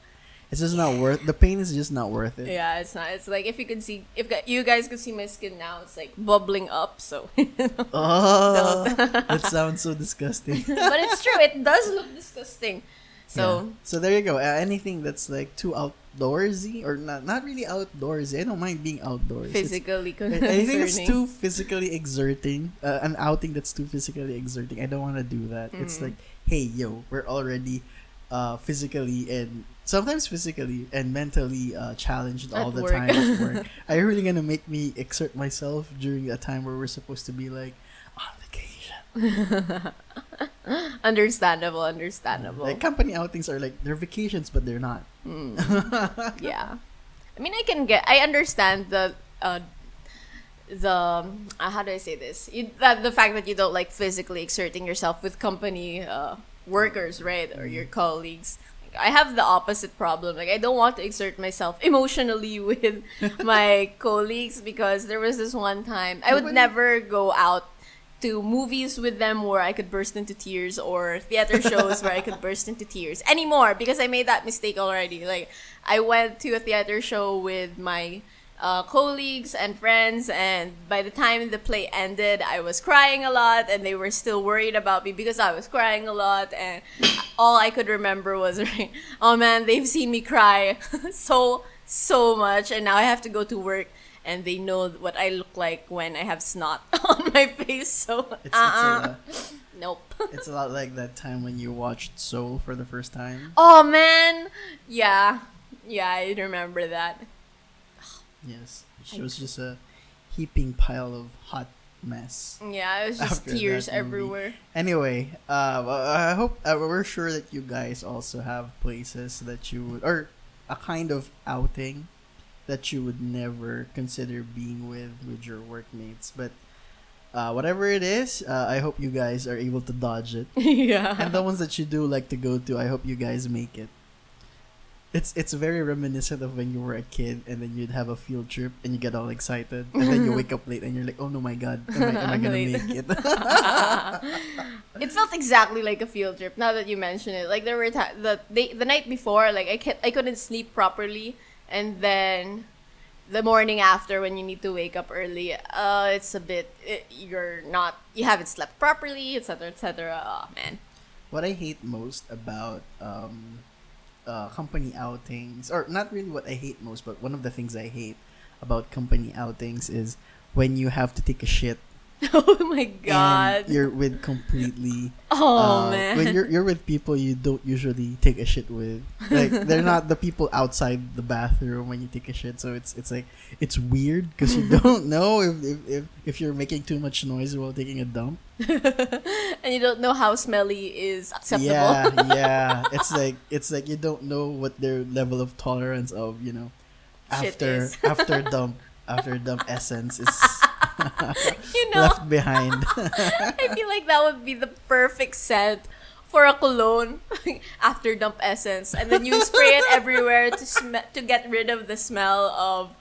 [SPEAKER 1] it's just not worth. The pain is just not worth it.
[SPEAKER 2] Yeah, it's not. It's like if you could see, if you guys could see my skin now, it's like bubbling up. So, (laughs)
[SPEAKER 1] Oh, (laughs) that sounds so disgusting. (laughs)
[SPEAKER 2] but it's true. It does look disgusting. So
[SPEAKER 1] Yeah. so there you go. Uh, anything that's like too outdoorsy or not not really outdoorsy. I don't mind being outdoors. It's-
[SPEAKER 2] physically
[SPEAKER 1] anything that's too physically exerting, uh, an outing that's too physically exerting, I don't want to do that. It's
[SPEAKER 2] Mhm.
[SPEAKER 1] like, hey, yo, we're already uh, physically and sometimes physically and mentally uh, challenged all
[SPEAKER 2] At
[SPEAKER 1] the
[SPEAKER 2] work.
[SPEAKER 1] time at work. (laughs) Are you really gonna make me exert myself during a time where we're supposed to be like on vacation? (laughs)
[SPEAKER 2] understandable, understandable.
[SPEAKER 1] Like company outings are like they're vacations, but they're not.
[SPEAKER 2] Mm. (laughs) yeah. I mean, I can get. I understand the uh, the uh, how do I say this? You, that the fact that you don't like physically exerting yourself with company uh, workers, right, or your colleagues. I have the opposite problem. Like, I don't want to exert myself emotionally (laughs) with my (laughs) colleagues because there was this one time I would
[SPEAKER 1] Nobody-
[SPEAKER 2] never go out to movies with them where I could burst into tears or theater shows where I could burst into tears anymore because I made that mistake already. Like I went to a theater show with my uh, colleagues and friends, and by the time the play ended, I was crying a lot, and they were still worried about me because I was crying a lot, and all I could remember was, (laughs) "Oh man, they've seen me cry (laughs) so so much, and now I have to go to work." And they know what I look like when I have snot (laughs) on my face. So,
[SPEAKER 1] It's,
[SPEAKER 2] uh-uh.
[SPEAKER 1] it's,
[SPEAKER 2] nope.
[SPEAKER 1] it's a lot like that time when you watched Soul for the first time.
[SPEAKER 2] Oh man, yeah, yeah, I remember that.
[SPEAKER 1] Yes, it was just a heaping pile of hot mess.
[SPEAKER 2] Yeah, it was just tears everywhere.
[SPEAKER 1] Anyway, uh, I hope uh, we're sure that you guys also have places that you would, or a kind of outing that you would never consider being with with your workmates. But uh, whatever it is, uh, I hope you guys are able to dodge it. (laughs)
[SPEAKER 2] yeah.
[SPEAKER 1] and the ones that you do like to go to, I hope you guys make it. It's it's very reminiscent of when you were a kid and then you'd have a field trip and you get all excited and then you (laughs) wake up late and you're like, oh no my god, am I, am I (laughs) gonna make it? (laughs)
[SPEAKER 2] it felt exactly like a field trip. Now that you mention it, like there were ti the day, the night before, like I ca- I couldn't sleep properly, and then the morning after when you need to wake up early, uh, it's a bit it, you're not you haven't slept properly, etc. etc. Oh man.
[SPEAKER 1] what I hate most about um, uh, company outings, or not really what I hate most, but one of the things I hate about company outings is when you have to take a shit (laughs)
[SPEAKER 2] oh my god.
[SPEAKER 1] and you're with completely
[SPEAKER 2] Oh
[SPEAKER 1] uh,
[SPEAKER 2] man.
[SPEAKER 1] when you're you're with people you don't usually take a shit with like they're not the people outside the bathroom when you take a shit so it's it's like it's weird because you (laughs) don't know if, if if if you're making too much noise while taking a dump (laughs)
[SPEAKER 2] and you don't know how smelly is acceptable.
[SPEAKER 1] yeah yeah it's like it's like you don't know what their level of tolerance of you know after after dump after dump essence is (laughs)
[SPEAKER 2] you know,
[SPEAKER 1] left behind (laughs)
[SPEAKER 2] I feel like that would be the perfect scent for a cologne (laughs) after dump essence, and then you spray it everywhere to sm- to get rid of the smell of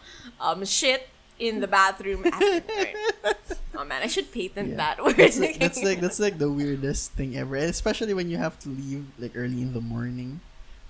[SPEAKER 2] um shit in the bathroom. After oh man, I should patent
[SPEAKER 1] Yeah.
[SPEAKER 2] that word.
[SPEAKER 1] that's like, that's like that's like the weirdest thing ever and especially when you have to leave like early in the morning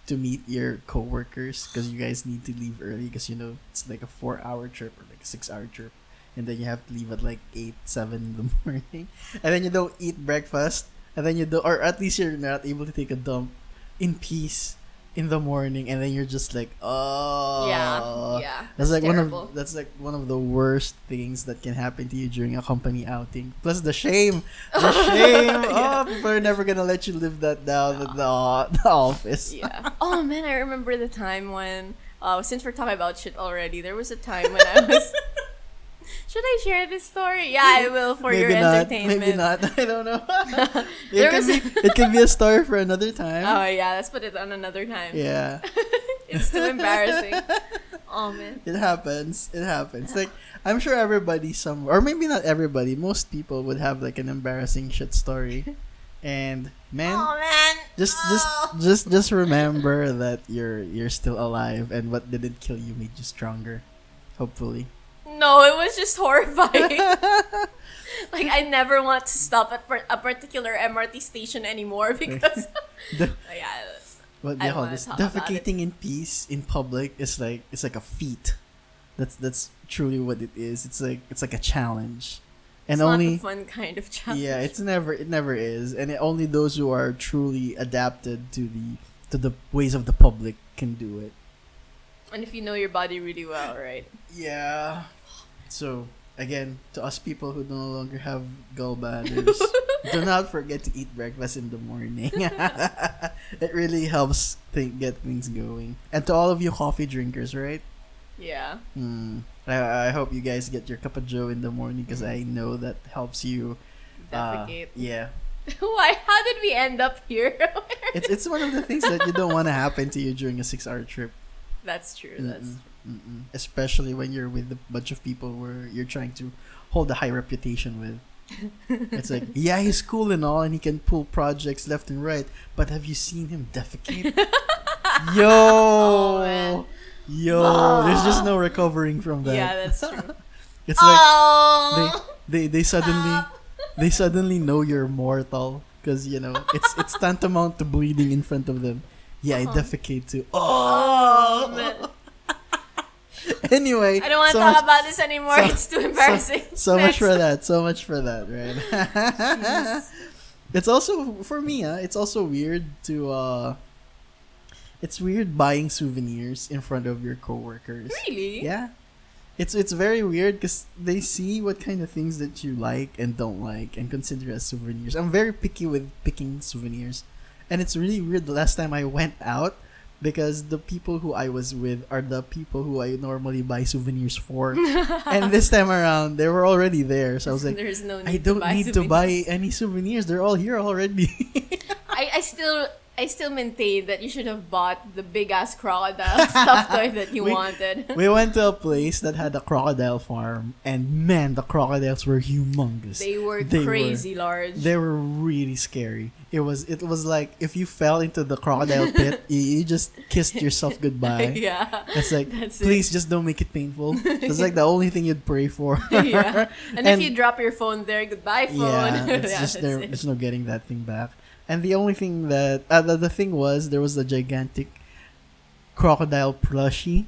[SPEAKER 1] to meet your coworkers because you guys need to leave early because you know it's like a four hour trip or like a six hour trip and then you have to leave at like eight seven in the (laughs) morning and then you don't eat breakfast and then you do or at least you're not able to take a dump in peace in the morning and then you're just like oh
[SPEAKER 2] yeah, yeah.
[SPEAKER 1] that's like one of that's like one of the worst things that can happen to you during a company outing. Plus the shame, the (laughs) shame.
[SPEAKER 2] Yeah.
[SPEAKER 1] Oh, people are never gonna let you live that down at the, the office.
[SPEAKER 2] yeah. Oh man, I remember the time when uh since we're talking about shit already, there was a time when I was (laughs) Should I share this story? Yeah, I will for
[SPEAKER 1] maybe
[SPEAKER 2] your
[SPEAKER 1] not.
[SPEAKER 2] entertainment.
[SPEAKER 1] Maybe not. (laughs) I don't know. (laughs) it,
[SPEAKER 2] There
[SPEAKER 1] can be, it can be a story for another time.
[SPEAKER 2] Oh yeah, let's put it on another time.
[SPEAKER 1] yeah, (laughs)
[SPEAKER 2] it's too embarrassing. Oh man.
[SPEAKER 1] it happens. It happens. Like I'm sure everybody some or maybe not everybody. Most people would have like an embarrassing shit story, and man.
[SPEAKER 2] Oh man.
[SPEAKER 1] Just just
[SPEAKER 2] Oh.
[SPEAKER 1] just just remember that you're you're still alive and what didn't kill you made you stronger. Hopefully.
[SPEAKER 2] No, it was just horrifying. (laughs) like I never want to stop at per- a particular MRT station anymore (laughs) because (laughs)
[SPEAKER 1] The- oh,
[SPEAKER 2] yeah, that's-
[SPEAKER 1] what
[SPEAKER 2] I
[SPEAKER 1] they call this
[SPEAKER 2] talk about it.
[SPEAKER 1] defecating in peace in public is like it's like a feat. That's that's truly what it is. It's like it's like a challenge, and
[SPEAKER 2] it's
[SPEAKER 1] only
[SPEAKER 2] fun kind of challenge.
[SPEAKER 1] yeah, it's never it never is, and it, only those who are truly adapted to the to the ways of the public can do it.
[SPEAKER 2] and if you know your body really well, right?
[SPEAKER 1] Yeah. So again, to us people who no longer have gallbladders, (laughs) do not forget to eat breakfast in the morning. (laughs) it really helps think get things going. And to all of you coffee drinkers, right?
[SPEAKER 2] Yeah.
[SPEAKER 1] Hmm. I, I hope you guys get your cup of joe in the morning because I know that helps you. uh,
[SPEAKER 2] Defecate.
[SPEAKER 1] yeah, (laughs)
[SPEAKER 2] Why? How did we end up here?
[SPEAKER 1] it's it's one of the things that you don't want to happen to you during a six-hour trip.
[SPEAKER 2] that's true. That's
[SPEAKER 1] Mm-mm, mm-mm. Especially when you're with a bunch of people where you're trying to hold a high reputation with. (laughs) It's like, yeah, he's cool and all, and he can pull projects left and right. But have you seen him defecate? (laughs) Yo,
[SPEAKER 2] Oh,
[SPEAKER 1] yo, there's just no recovering from that.
[SPEAKER 2] yeah, that's true. (laughs)
[SPEAKER 1] It's like
[SPEAKER 2] oh.
[SPEAKER 1] they they suddenly they suddenly know you're mortal because you know it's it's tantamount to bleeding in front of them. Yeah, I
[SPEAKER 2] Uh-huh.
[SPEAKER 1] defecate too.
[SPEAKER 2] Oh,
[SPEAKER 1] Oh,
[SPEAKER 2] man. (laughs)
[SPEAKER 1] anyway,
[SPEAKER 2] I don't want to
[SPEAKER 1] so
[SPEAKER 2] talk
[SPEAKER 1] much-
[SPEAKER 2] about this anymore.
[SPEAKER 1] so-
[SPEAKER 2] it's too (laughs) embarrassing. (laughs)
[SPEAKER 1] so much for that. So much for that, right? it's also for me. Uh, it's also weird to. uh It's weird buying souvenirs in front of your coworkers.
[SPEAKER 2] Really?
[SPEAKER 1] Yeah, it's it's very weird because they see what kind of things that you like and don't like and consider as souvenirs. I'm very picky with picking souvenirs, and it's really weird. The last time I went out, because the people who I was with are the people who I normally buy souvenirs for, (laughs) and this time around they were already there. So I was (laughs) like,
[SPEAKER 2] There's no
[SPEAKER 1] I don't
[SPEAKER 2] to
[SPEAKER 1] need to buy any souvenirs. They're all here already. (laughs)
[SPEAKER 2] I, I still I still maintain that you should have bought the big ass crocodile (laughs) stuffed toy that you
[SPEAKER 1] We-
[SPEAKER 2] wanted.
[SPEAKER 1] we went to a place that had a crocodile farm, and man, the crocodiles were humongous.
[SPEAKER 2] They were
[SPEAKER 1] They were-
[SPEAKER 2] crazy large.
[SPEAKER 1] They were really scary. It was it was like if you fell into the crocodile pit, (laughs) you, you just kissed yourself goodbye. (laughs)
[SPEAKER 2] yeah.
[SPEAKER 1] It's like
[SPEAKER 2] That's it.
[SPEAKER 1] please just don't make it painful. It's like the only thing you'd pray for.
[SPEAKER 2] yeah. And,
[SPEAKER 1] And-
[SPEAKER 2] if you drop your phone there, goodbye phone.
[SPEAKER 1] yeah, it's just there.
[SPEAKER 2] it.
[SPEAKER 1] There's no getting that thing back. And the only thing that uh, the, the thing was there was a gigantic crocodile plushie.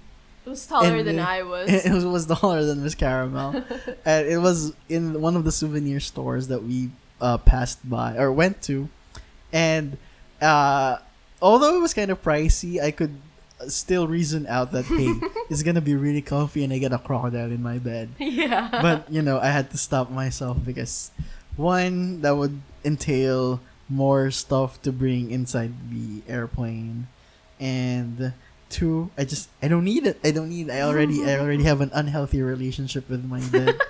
[SPEAKER 2] It was taller
[SPEAKER 1] and
[SPEAKER 2] than
[SPEAKER 1] the-
[SPEAKER 2] I was. (laughs)
[SPEAKER 1] It was, was taller than Miss Caramel, (laughs) and it was in one of the souvenir stores that we uh, passed by or went to, and uh, although it was kind of pricey, I could still reason out that hey, (laughs) it's gonna be really comfy, and I get a crocodile in my bed.
[SPEAKER 2] yeah.
[SPEAKER 1] But you know, I had to stop myself because one that would entail more stuff to bring inside the airplane, and two, I just I don't need it. I don't need. I already I (laughs) already have an unhealthy relationship with my (laughs) bed,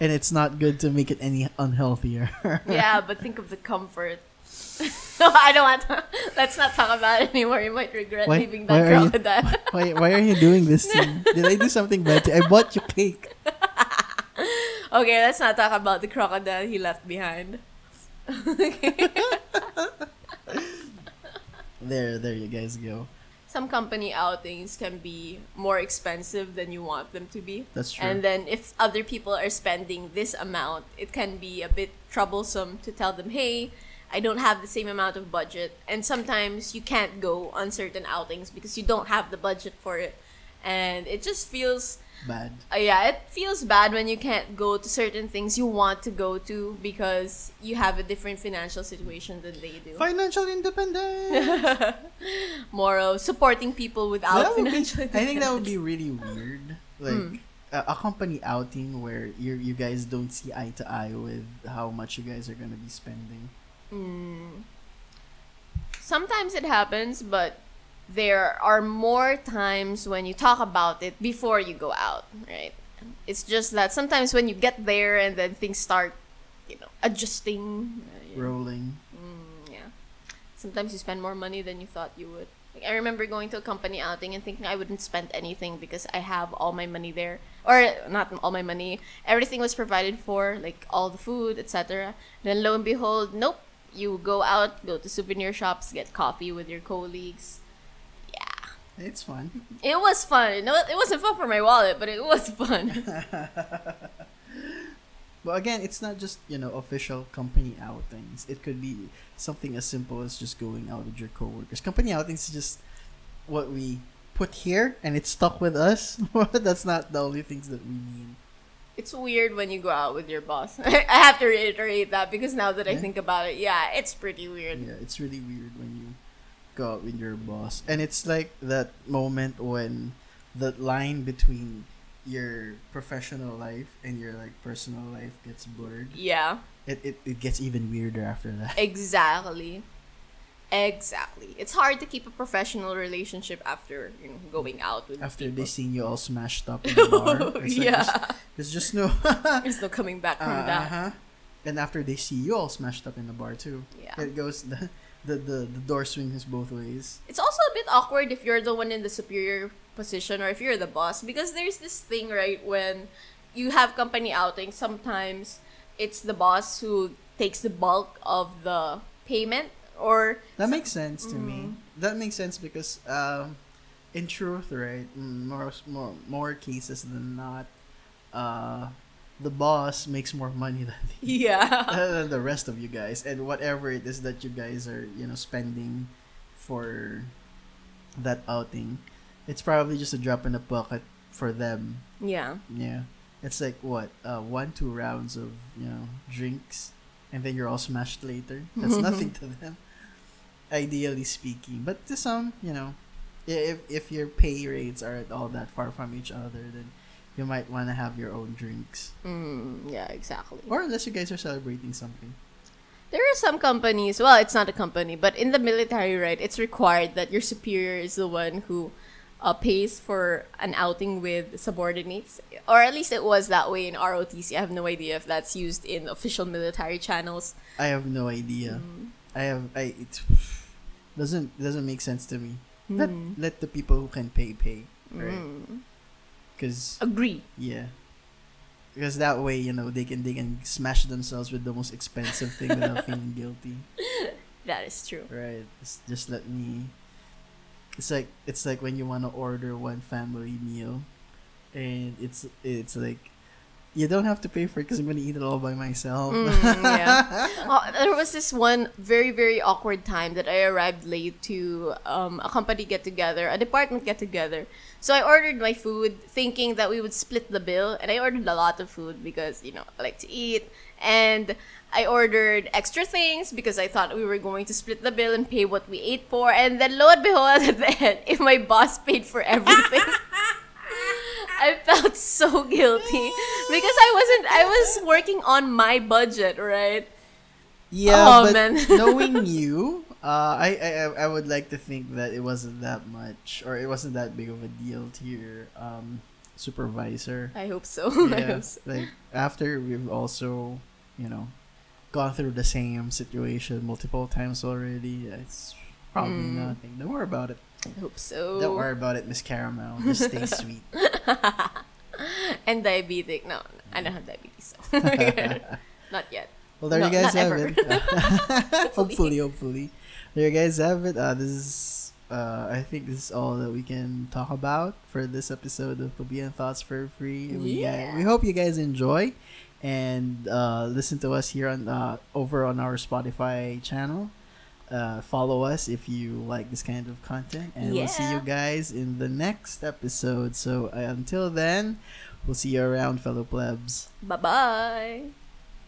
[SPEAKER 1] and it's not good to make it any unhealthier.
[SPEAKER 2] yeah, but think of the comfort. no, (laughs) I don't want to. Let's not talk about it anymore. You might regret
[SPEAKER 1] Why-
[SPEAKER 2] leaving that
[SPEAKER 1] are you-
[SPEAKER 2] crocodile.
[SPEAKER 1] why why are you doing this to me? Did I do something bad? To you? I bought you cake.
[SPEAKER 2] okay, let's not talk about the crocodile he left behind. okay.
[SPEAKER 1] There, there you guys go.
[SPEAKER 2] Some company outings can be more expensive than you want them to be.
[SPEAKER 1] That's true.
[SPEAKER 2] And then if other people are spending this amount, it can be a bit troublesome to tell them, hey, I don't have the same amount of budget. And sometimes you can't go on certain outings because you don't have the budget for it. And it just feels,
[SPEAKER 1] Bad.
[SPEAKER 2] uh, yeah, it feels bad when you can't go to certain things you want to go to because you have a different financial situation than they do.
[SPEAKER 1] Financial independence. (laughs)
[SPEAKER 2] More of supporting people without
[SPEAKER 1] would be-
[SPEAKER 2] financial
[SPEAKER 1] I think that would be really weird. Like
[SPEAKER 2] Mm.
[SPEAKER 1] a, a company outing where you you guys don't see eye to eye with how much you guys are gonna be spending.
[SPEAKER 2] Mm. Sometimes it happens, but there are more times when you talk about it before you go out, right? It's just that sometimes when you get there and then things start, you know, adjusting. uh,
[SPEAKER 1] Rolling.
[SPEAKER 2] Mm, yeah. Sometimes you spend more money than you thought you would. Like, I remember going to a company outing and thinking I wouldn't spend anything because I have all my money there. Or not all my money. Everything was provided for, like all the food, etc. Then lo and behold, nope. You go out, go to souvenir shops, get coffee with your colleagues. Yeah.
[SPEAKER 1] It's fun.
[SPEAKER 2] It was fun. No, it wasn't fun for my wallet, but it was fun. (laughs)
[SPEAKER 1] But again, it's not just you know official company outings. It could be something as simple as just going out with your coworkers. Company outings is just what we put here, and it's stuck with us. (laughs) That's not the only things that we mean.
[SPEAKER 2] It's weird when you go out with your boss. (laughs) I have to reiterate that because now that I think about it, yeah, it's pretty weird.
[SPEAKER 1] Yeah, it's really weird when you out with your boss, and it's like that moment when the line between your professional life and your like personal life gets blurred.
[SPEAKER 2] Yeah,
[SPEAKER 1] It it, it gets even weirder after that. (laughs)
[SPEAKER 2] exactly. Exactly. It's hard to keep a professional relationship after you know going out with
[SPEAKER 1] After they
[SPEAKER 2] people.
[SPEAKER 1] seen you all smashed up (laughs) in the bar, it's like,
[SPEAKER 2] yeah,
[SPEAKER 1] there's, there's just no. (laughs)
[SPEAKER 2] there's no coming back from
[SPEAKER 1] Uh
[SPEAKER 2] that.
[SPEAKER 1] huh. And after they see you all smashed up in the bar too,
[SPEAKER 2] Yeah.
[SPEAKER 1] it goes the the the, the door swings both ways.
[SPEAKER 2] It's also a bit awkward if you're the one in the superior position or if you're the boss because there's this thing right when you have company outings sometimes it's the boss who takes the bulk of the payment or
[SPEAKER 1] That makes sense to me.
[SPEAKER 2] Mm.
[SPEAKER 1] That makes sense because, um, in truth, right, more more more cases than not, uh, the boss makes more money (laughs) than the,
[SPEAKER 2] yeah (laughs)
[SPEAKER 1] than the rest of you guys, and whatever it is that you guys are, you know, spending for that outing, it's probably just a drop in the bucket for them.
[SPEAKER 2] yeah
[SPEAKER 1] Yeah, it's like what, uh, one two rounds of you know drinks, and then you're all smashed later. That's (laughs) nothing to them, ideally speaking. But to some, you know, if if your pay rates are at all that far from each other, then you might want to have your own drinks,
[SPEAKER 2] mm, yeah exactly
[SPEAKER 1] or unless you guys are celebrating something.
[SPEAKER 2] there are some companies well it's not a company but in the military right it's required that your superior is the one who uh, pays for an outing with subordinates or at least it was that way in ROTC I have no idea if that's used in official military channels
[SPEAKER 1] I have no idea.
[SPEAKER 2] Mm.
[SPEAKER 1] I have I it doesn't doesn't make sense to me. Let
[SPEAKER 2] Mm.
[SPEAKER 1] let the people who can pay pay, right?
[SPEAKER 2] Mm.
[SPEAKER 1] Because
[SPEAKER 2] Agree.
[SPEAKER 1] Yeah. Because that way, you know, they can they can smash themselves with the most expensive thing without (laughs) feeling guilty.
[SPEAKER 2] That is true.
[SPEAKER 1] Right. Just, just let me It's like it's like when you want to order one family meal and it's it's like you don't have to pay for it because I'm gonna eat it all by myself.
[SPEAKER 2] Mm, yeah. Oh, (laughs) there was this one very very awkward time that I arrived late to um, a company get together, a department get together. So I ordered my food thinking that we would split the bill, and I ordered a lot of food because you know I like to eat, and I ordered extra things because I thought we were going to split the bill and pay what we ate for, and then lo and behold, (laughs) at the end, if my boss paid for everything. (laughs) I felt so guilty (laughs) because I wasn't I was working on my budget, right?
[SPEAKER 1] Yeah,
[SPEAKER 2] Oh,
[SPEAKER 1] but
[SPEAKER 2] man. (laughs)
[SPEAKER 1] knowing you, uh, I, I I- I would like to think that it wasn't that much, or it wasn't that big of a deal to your um supervisor.
[SPEAKER 2] I hope so. (laughs) I
[SPEAKER 1] yeah,
[SPEAKER 2] hope so.
[SPEAKER 1] like after we've also, you know, gone through the same situation multiple times already. It's probably
[SPEAKER 2] Mm.
[SPEAKER 1] nothing. Don't worry about it.
[SPEAKER 2] I hope so.
[SPEAKER 1] Don't worry about it, Miss Caramel. Just stay (laughs) sweet. (laughs)
[SPEAKER 2] and diabetic. No, I don't have diabetes. So. (laughs) Not yet.
[SPEAKER 1] Well, there
[SPEAKER 2] No,
[SPEAKER 1] you guys have
[SPEAKER 2] ever.
[SPEAKER 1] it. hopefully, hopefully. There you guys have it. Uh, this is, uh, I think this is all that we can talk about for this episode of Plebeian Thoughts for Free. We,
[SPEAKER 2] Yeah.
[SPEAKER 1] we hope you guys enjoy and uh, listen to us here on uh, over on our Spotify channel. Uh, follow us if you like this kind of content, and we'll see you guys in the next episode. So uh, until then, we'll see you around, fellow plebs.
[SPEAKER 2] Bye bye.